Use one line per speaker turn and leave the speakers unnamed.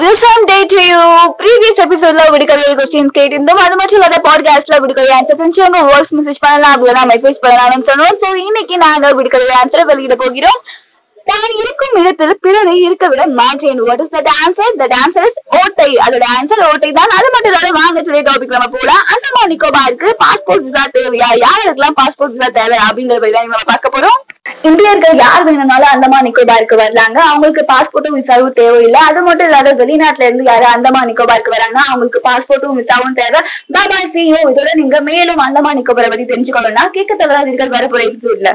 Welcome day to you previous எபிசோட்ல விடுக்கதைய questions கேட்டிருந்தோம். அது மட்டும் இல்லாத பாட்காஸ்ட்ல விடுக்கதை ஆன்சர் தெரிஞ்சவங்க வாய்ஸ் மெசேஜ் பண்ணலாம். அப்படின்னா மெசேஜ் பண்ணலாம்னு சொன்னோம். ஸோ இன்னைக்கு நாங்க விடுக்கதை ஆன்சரை வெளியிட போகிறோம். தான் இருக்கும் இடத்தில் பிறரை இருக்க விட மாட்டேன். What is that answer that answer is ஓட்டை. அதோட ஆன்சர் ஓட்டை தான். அது மட்டும் இல்லாத வாங்க சொல்லி டாபிக் நம்ம போலாம். நிக்கோபா நிக்கோபாருக்கு பாஸ்போர்ட் விசா தேவையா? யாருக்கெல்லாம் பாஸ்போர்ட் விசா தேவை அப்படிங்கறத பத்தி தான் நம்ம பார்க்க போறோம். இந்தியர்கள் யார் வேணும்னாலும் அந்தமான் நிக்கோபாருக்கு வர்றாங்க அவங்களுக்கு பாஸ்போர்ட்டும் விசாவும் தேவையில்லை. அது மட்டும் இல்லாத வெளிநாட்டுல இருந்து யாரு அந்தமான் நிக்கோபாருக்கு வராங்கன்னா அவங்களுக்கு பாஸ்போர்ட்டும் விசாவும் தேவை. பாபா சிஓ இதோட நீங்க மேலும் அந்தமான் நிக்கோபாரை பத்தி தெரிஞ்சுக்கணும்னா கேட்க தவறாதீர்கள் வரப்போற எபிசோட்ல